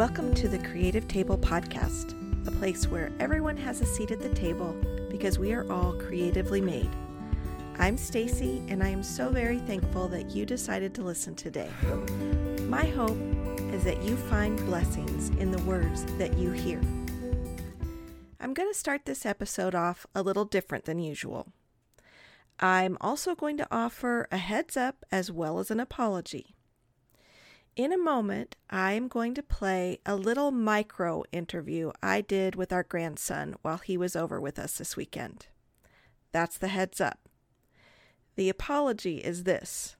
Welcome to the Creative Table Podcast, a place where everyone has a seat at the table because we are all creatively made. I'm Stacy, and I am so very thankful that you decided to listen today. My hope is that you find blessings in the words that you hear. I'm going to start this episode off a little different than usual. I'm also going to offer a heads up as well as an apology. In a moment, I am going to play a little micro interview I did with our grandson while he was over with us this weekend. That's the heads up. The apology is this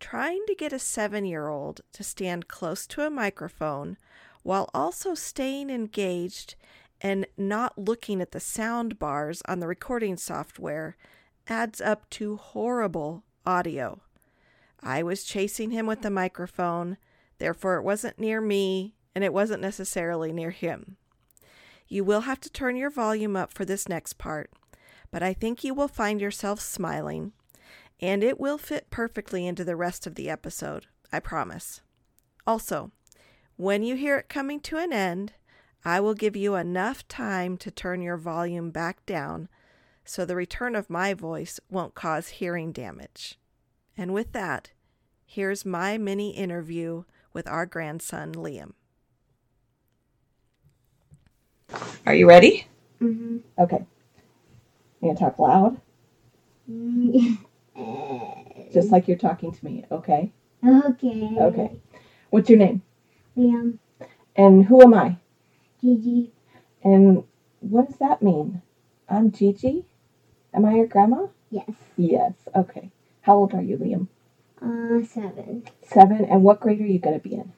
trying to get a seven year old to stand close to a microphone while also staying engaged and not looking at the sound bars on the recording software adds up to horrible audio. I was chasing him with the microphone, therefore, it wasn't near me and it wasn't necessarily near him. You will have to turn your volume up for this next part, but I think you will find yourself smiling, and it will fit perfectly into the rest of the episode, I promise. Also, when you hear it coming to an end, I will give you enough time to turn your volume back down so the return of my voice won't cause hearing damage. And with that, here's my mini interview with our grandson, Liam. Are you ready? Mm-hmm. Okay. You gonna talk loud? Just like you're talking to me, okay? Okay. Okay. What's your name? Liam, And who am I? Gigi, And what does that mean? I'm Gigi? Am I your grandma? yes. Yes. Okay. How old are you, Liam? Uh, seven. Seven. And what grade are you going to be in?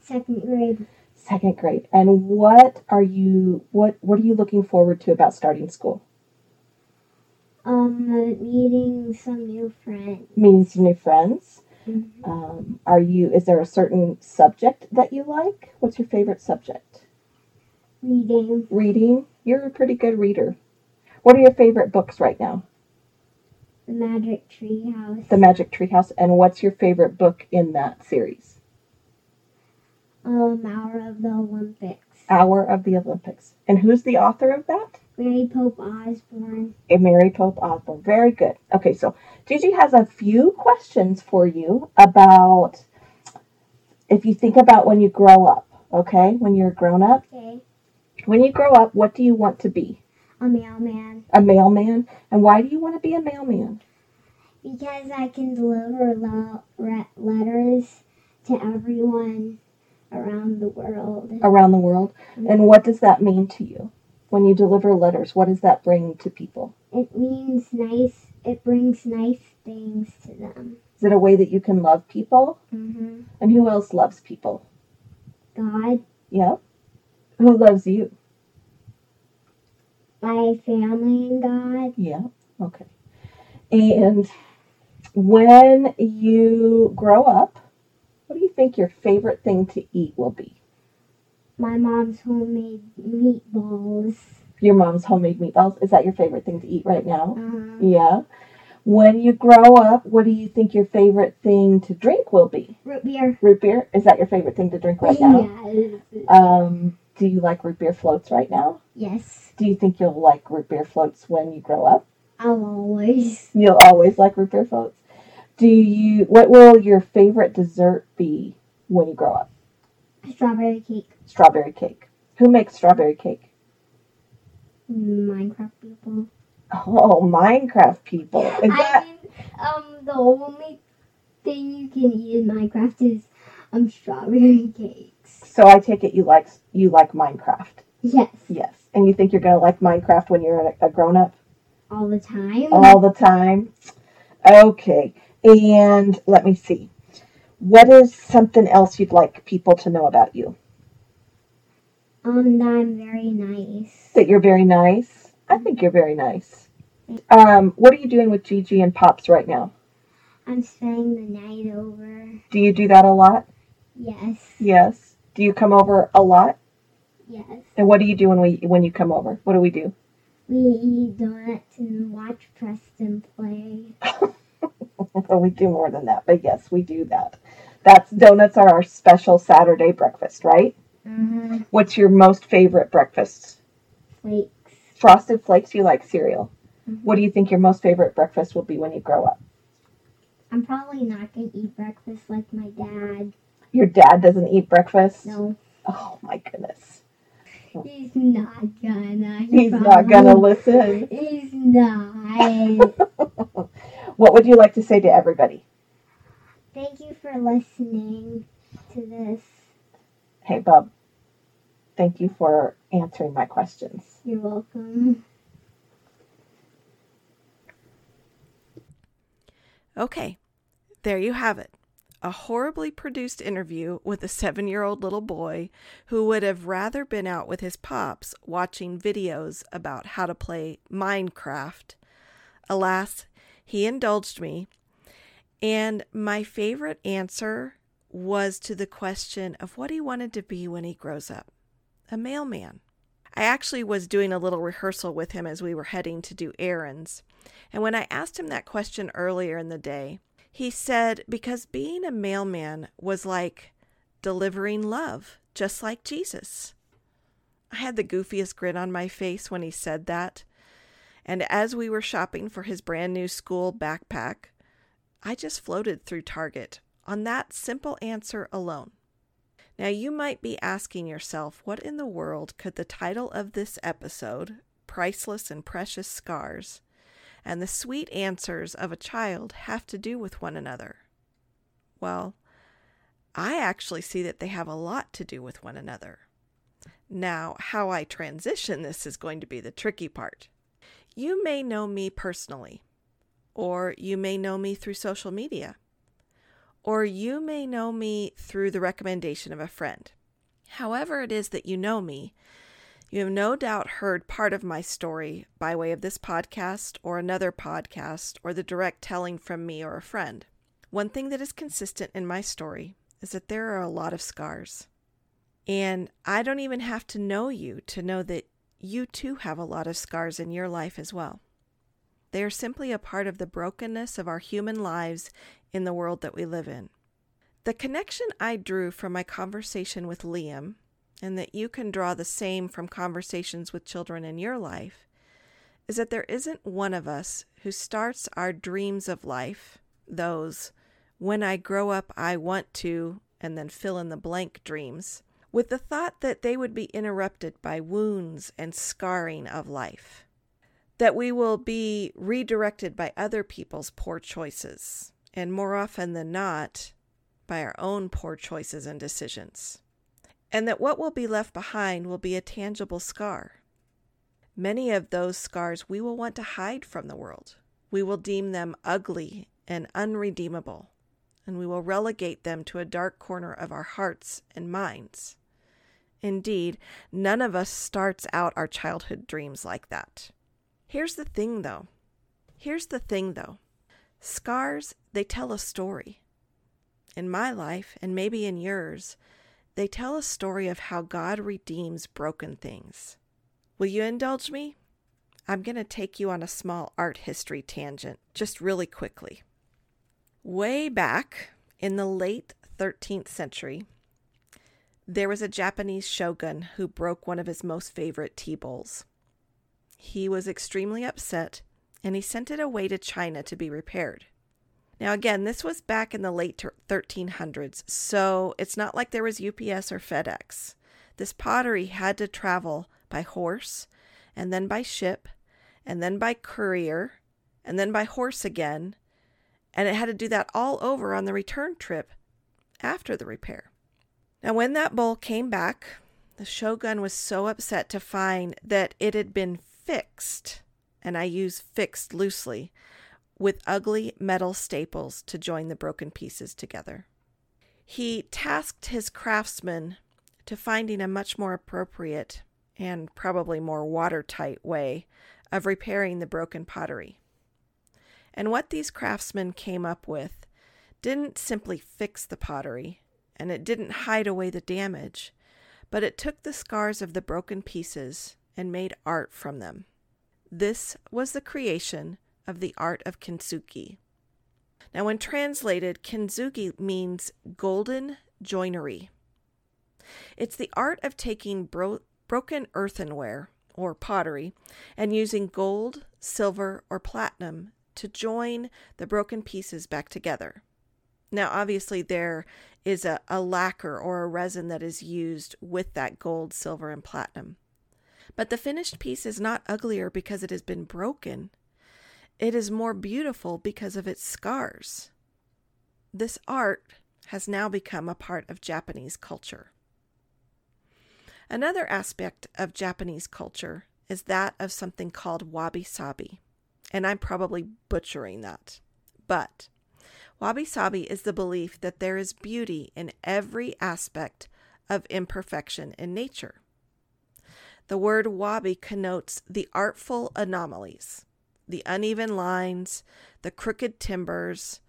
Second grade. Second grade. And what are you what what are you looking forward to about starting school? Um, meeting some new friends. Meeting some new friends. Mhm. Um, are you is there a certain subject that you like? What's your favorite subject? Reading. Reading. You're a pretty good reader. What are your favorite books right now? The Magic Tree House. The Magic Tree House. And what's your favorite book in that series? um, Hour of the Olympics. Hour of the Olympics. And who's the author of that? Mary Pope Osborne. A Mary Pope Osborne. Very good. Okay, so Gigi has a few questions for you about if you think about when you grow up, okay? When you're grown up. Okay. When you grow up, what do you want to be? A mailman. A mailman? And why do you want to be a mailman? Because I can deliver lo- letters to everyone around the world. Around the world. And what does that mean to you? When you deliver letters, what does that bring to people? It means nice. It brings nice things to them. Is it a way that you can love people? Mm-hmm. And who else loves people? God, Yeah. Who loves you? My family, and God. Yeah. Okay. And when you grow up, what do you think your favorite thing to eat will be? My mom's homemade meatballs. Your mom's homemade meatballs. Is that your favorite thing to eat right now? Uh, Yeah. When you grow up, what do you think your favorite thing to drink will be? root beer. Root beer? Is that your favorite thing to drink right now? Yes. Um, do you like root beer floats right now? Yes. Do you think you'll like root beer floats when you grow up? I'll always. You'll always like root beer floats. Do you? What will your favorite dessert be when you grow up? Strawberry cake. Strawberry cake. Who makes strawberry cake? Minecraft people. Oh, Minecraft people. Is that mean, um, the only thing you can eat in Minecraft is um strawberry cakes. So? I take it you like you like Minecraft. Yes. Yes, and you think you're gonna like Minecraft when you're a, a grown up All the time. all the time. Okay, and let me see. What is something else you'd like people to know about you? Um, that I'm very nice. That you're very nice. I think you're very nice. Um, what are you doing with Gigi and Pops right now? I'm spending the night over. Do you do that a lot? Yes. Yes. Do you come over a lot? Yes. And what do you do when we when you come over? What do we do? We eat donuts and watch Preston play. well, we do more than that, but yes, we do that. That's donuts are our special Saturday breakfast, right? Uh-huh. What's your most favorite breakfast? Flakes. Frosted Flakes. You like cereal. Mhm. What do you think your most favorite breakfast will be when you grow up? I'm probably not gonna eat breakfast like my dad. Your dad doesn't eat breakfast? No, Oh my goodness. he's not gonna. He He's not gonna listen. He's not. What would you like to say to everybody? Thank you for listening to this. Hey, Bub. Thank you for answering my questions. You're welcome. Okay, there you have it. A horribly produced interview with a seven year old little boy who would have rather been out with his pops watching videos about how to play Minecraft. Alas, he indulged me, and my favorite answer was to the question of what he wanted to be when he grows up a mailman. I actually was doing a little rehearsal with him as we were heading to do errands. And when I asked him that question earlier in the day, he said because being a mailman was like delivering love, just like Jesus. I had the goofiest grin on my face when he said that. And as we were shopping for his brand new school backpack, I just floated through Target on that simple answer alone. Now, you might be asking yourself, what in the world could the title of this episode, Priceless and Precious Scars, and the sweet answers of a child have to do with one another? Well, I actually see that they have a lot to do with one another. Now, how I transition this is going to be the tricky part. You may know me personally, or you may know me through social media, or you may know me through the recommendation of a friend. However, it is that you know me, you have no doubt heard part of my story by way of this podcast or another podcast or the direct telling from me or a friend. One thing that is consistent in my story is that there are a lot of scars. And I don't even have to know you to know that you too have a lot of scars in your life as well. They are simply a part of the brokenness of our human lives in the world that we live in. The connection I drew from my conversation with Liam, and that you can draw the same from conversations with children in your life, is that there isn't one of us who starts our dreams of life, those when I grow up I want to, and then fill in the blank dreams, with the thought that they would be interrupted by wounds and scarring of life. That we will be redirected by other people's poor choices, and more often than not, by our own poor choices and decisions. And that what will be left behind will be a tangible scar. Many of those scars we will want to hide from the world. We will deem them ugly and unredeemable, and we will relegate them to a dark corner of our hearts and minds. Indeed, none of us starts out our childhood dreams like that. Here's the thing, though. Here's the thing, though. Scars, they tell a story. In my life, and maybe in yours, they tell a story of how God redeems broken things. Will you indulge me? I'm going to take you on a small art history tangent, just really quickly. Way back in the late 13th century, there was a Japanese shogun who broke one of his most favorite tea bowls. He was extremely upset and he sent it away to China to be repaired. Now, again, this was back in the late 1300s, so it's not like there was UPS or FedEx. This pottery had to travel by horse, and then by ship, and then by courier, and then by horse again, and it had to do that all over on the return trip after the repair. Now, when that bowl came back, the shogun was so upset to find that it had been fixed, and I use fixed loosely, with ugly metal staples to join the broken pieces together. He tasked his craftsmen to finding a much more appropriate and probably more watertight way of repairing the broken pottery. And what these craftsmen came up with didn't simply fix the pottery, and it didn't hide away the damage, but it took the scars of the broken pieces and made art from them. This was the creation of the art of kintsugi. Now, when translated, kintsugi means golden joinery. It's the art of taking bro- broken earthenware or pottery and using gold, silver, or platinum to join the broken pieces back together. Now, obviously, there is a, a lacquer or a resin that is used with that gold, silver, and platinum. But the finished piece is not uglier because it has been broken. It is more beautiful because of its scars. This art has now become a part of Japanese culture. Another aspect of Japanese culture is that of something called wabi sabi, and I'm probably butchering that. But wabi sabi is the belief that there is beauty in every aspect of imperfection in nature. The word wabi connotes the artful anomalies, the uneven lines, the crooked timbers,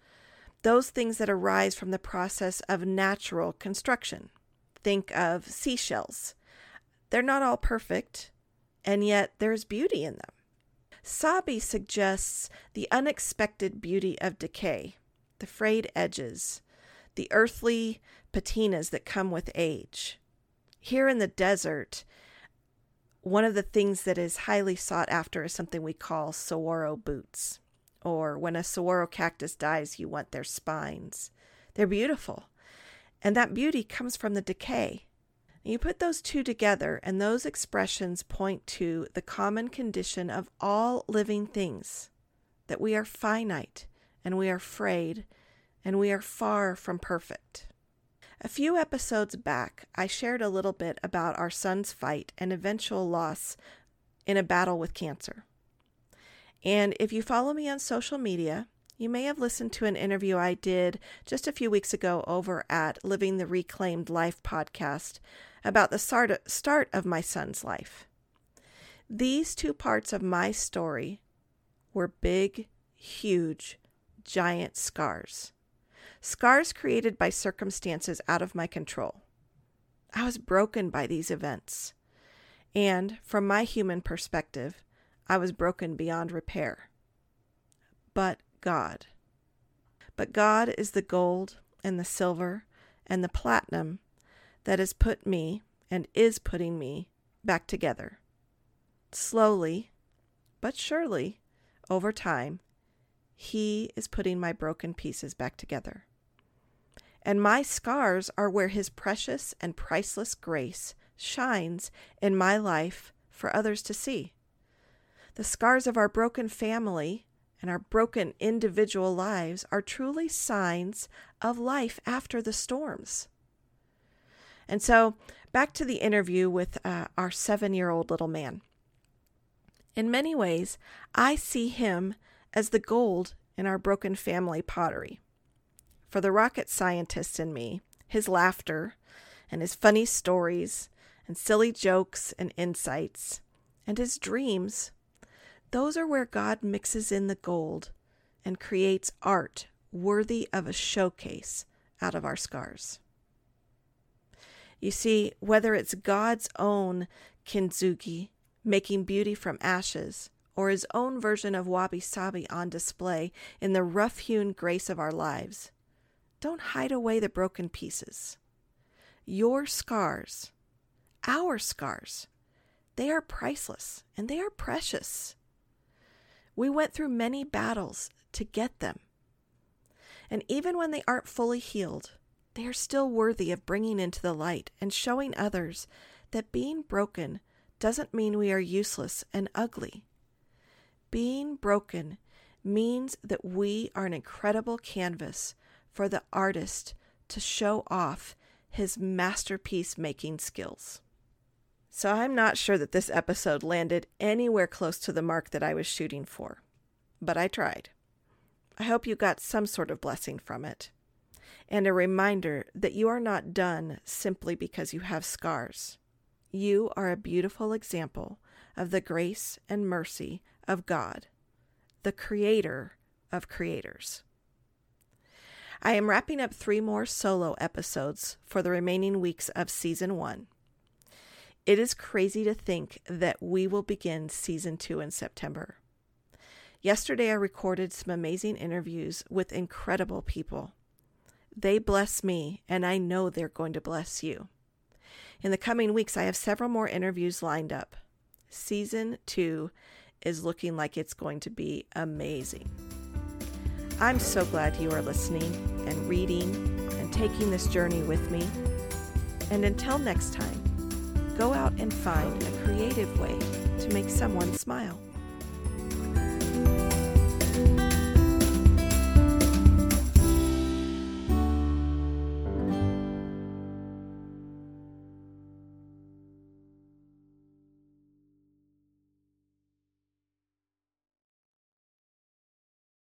those things that arise from the process of natural construction. Think of seashells. They're not all perfect, and yet there's beauty in them. Sabi suggests the unexpected beauty of decay, the frayed edges, the earthly patinas that come with age. Here in the desert, one of the things that is highly sought after is something we call saguaro boots. Or when a saguaro cactus dies, you want their spines. They're beautiful. And that beauty comes from the decay. You put those two together, and those expressions point to the common condition of all living things that we are finite and we are frayed and we are far from perfect. A few episodes back, I shared a little bit about our son's fight and eventual loss in a battle with cancer. And if you follow me on social media, you may have listened to an interview I did just a few weeks ago over at Living the Reclaimed Life podcast about the start of my son's life. These two parts of my story were big, huge, giant scars scars created by circumstances out of my control. I was broken by these events. And from my human perspective, I was broken beyond repair. But God. But God is the gold and the silver and the platinum that has put me and is putting me back together. Slowly, but surely, over time, He is putting my broken pieces back together and my scars are where His precious and priceless grace shines in my life for others to see. The scars of our broken family and our broken individual lives are truly signs of life after the storms. And so, back to the interview with uh, our seven year old little man. In many ways, I see him as the gold in our broken family pottery. For the rocket scientist in me, his laughter and his funny stories and silly jokes and insights and his dreams, those are where God mixes in the gold and creates art worthy of a showcase out of our scars. You see, whether it's God's own kintsugi, making beauty from ashes, or his own version of wabi sabi on display in the rough hewn grace of our lives, don't hide away the broken pieces. Your scars, our scars, they are priceless and they are precious. We went through many battles to get them. And even when they aren't fully healed, they are still worthy of bringing into the light and showing others that being broken doesn't mean we are useless and ugly. Being broken means that we are an incredible canvas for the artist to show off his masterpiece making skills. So I'm not sure that this episode landed anywhere close to the mark that I was shooting for, but I tried. I hope you got some sort of blessing from it, and a reminder that you are not done simply because you have scars. You are a beautiful example of the grace and mercy of God, the Creator of creators. I am wrapping up three more solo episodes for the remaining weeks of season one. It is crazy to think that we will begin season two in September. Yesterday, I recorded some amazing interviews with incredible people. They bless me, and I know they're going to bless you. In the coming weeks, I have several more interviews lined up. Season two is looking like it's going to be amazing. I'm so glad you are listening and reading and taking this journey with me. And until next time, go out and find a creative way to make someone smile.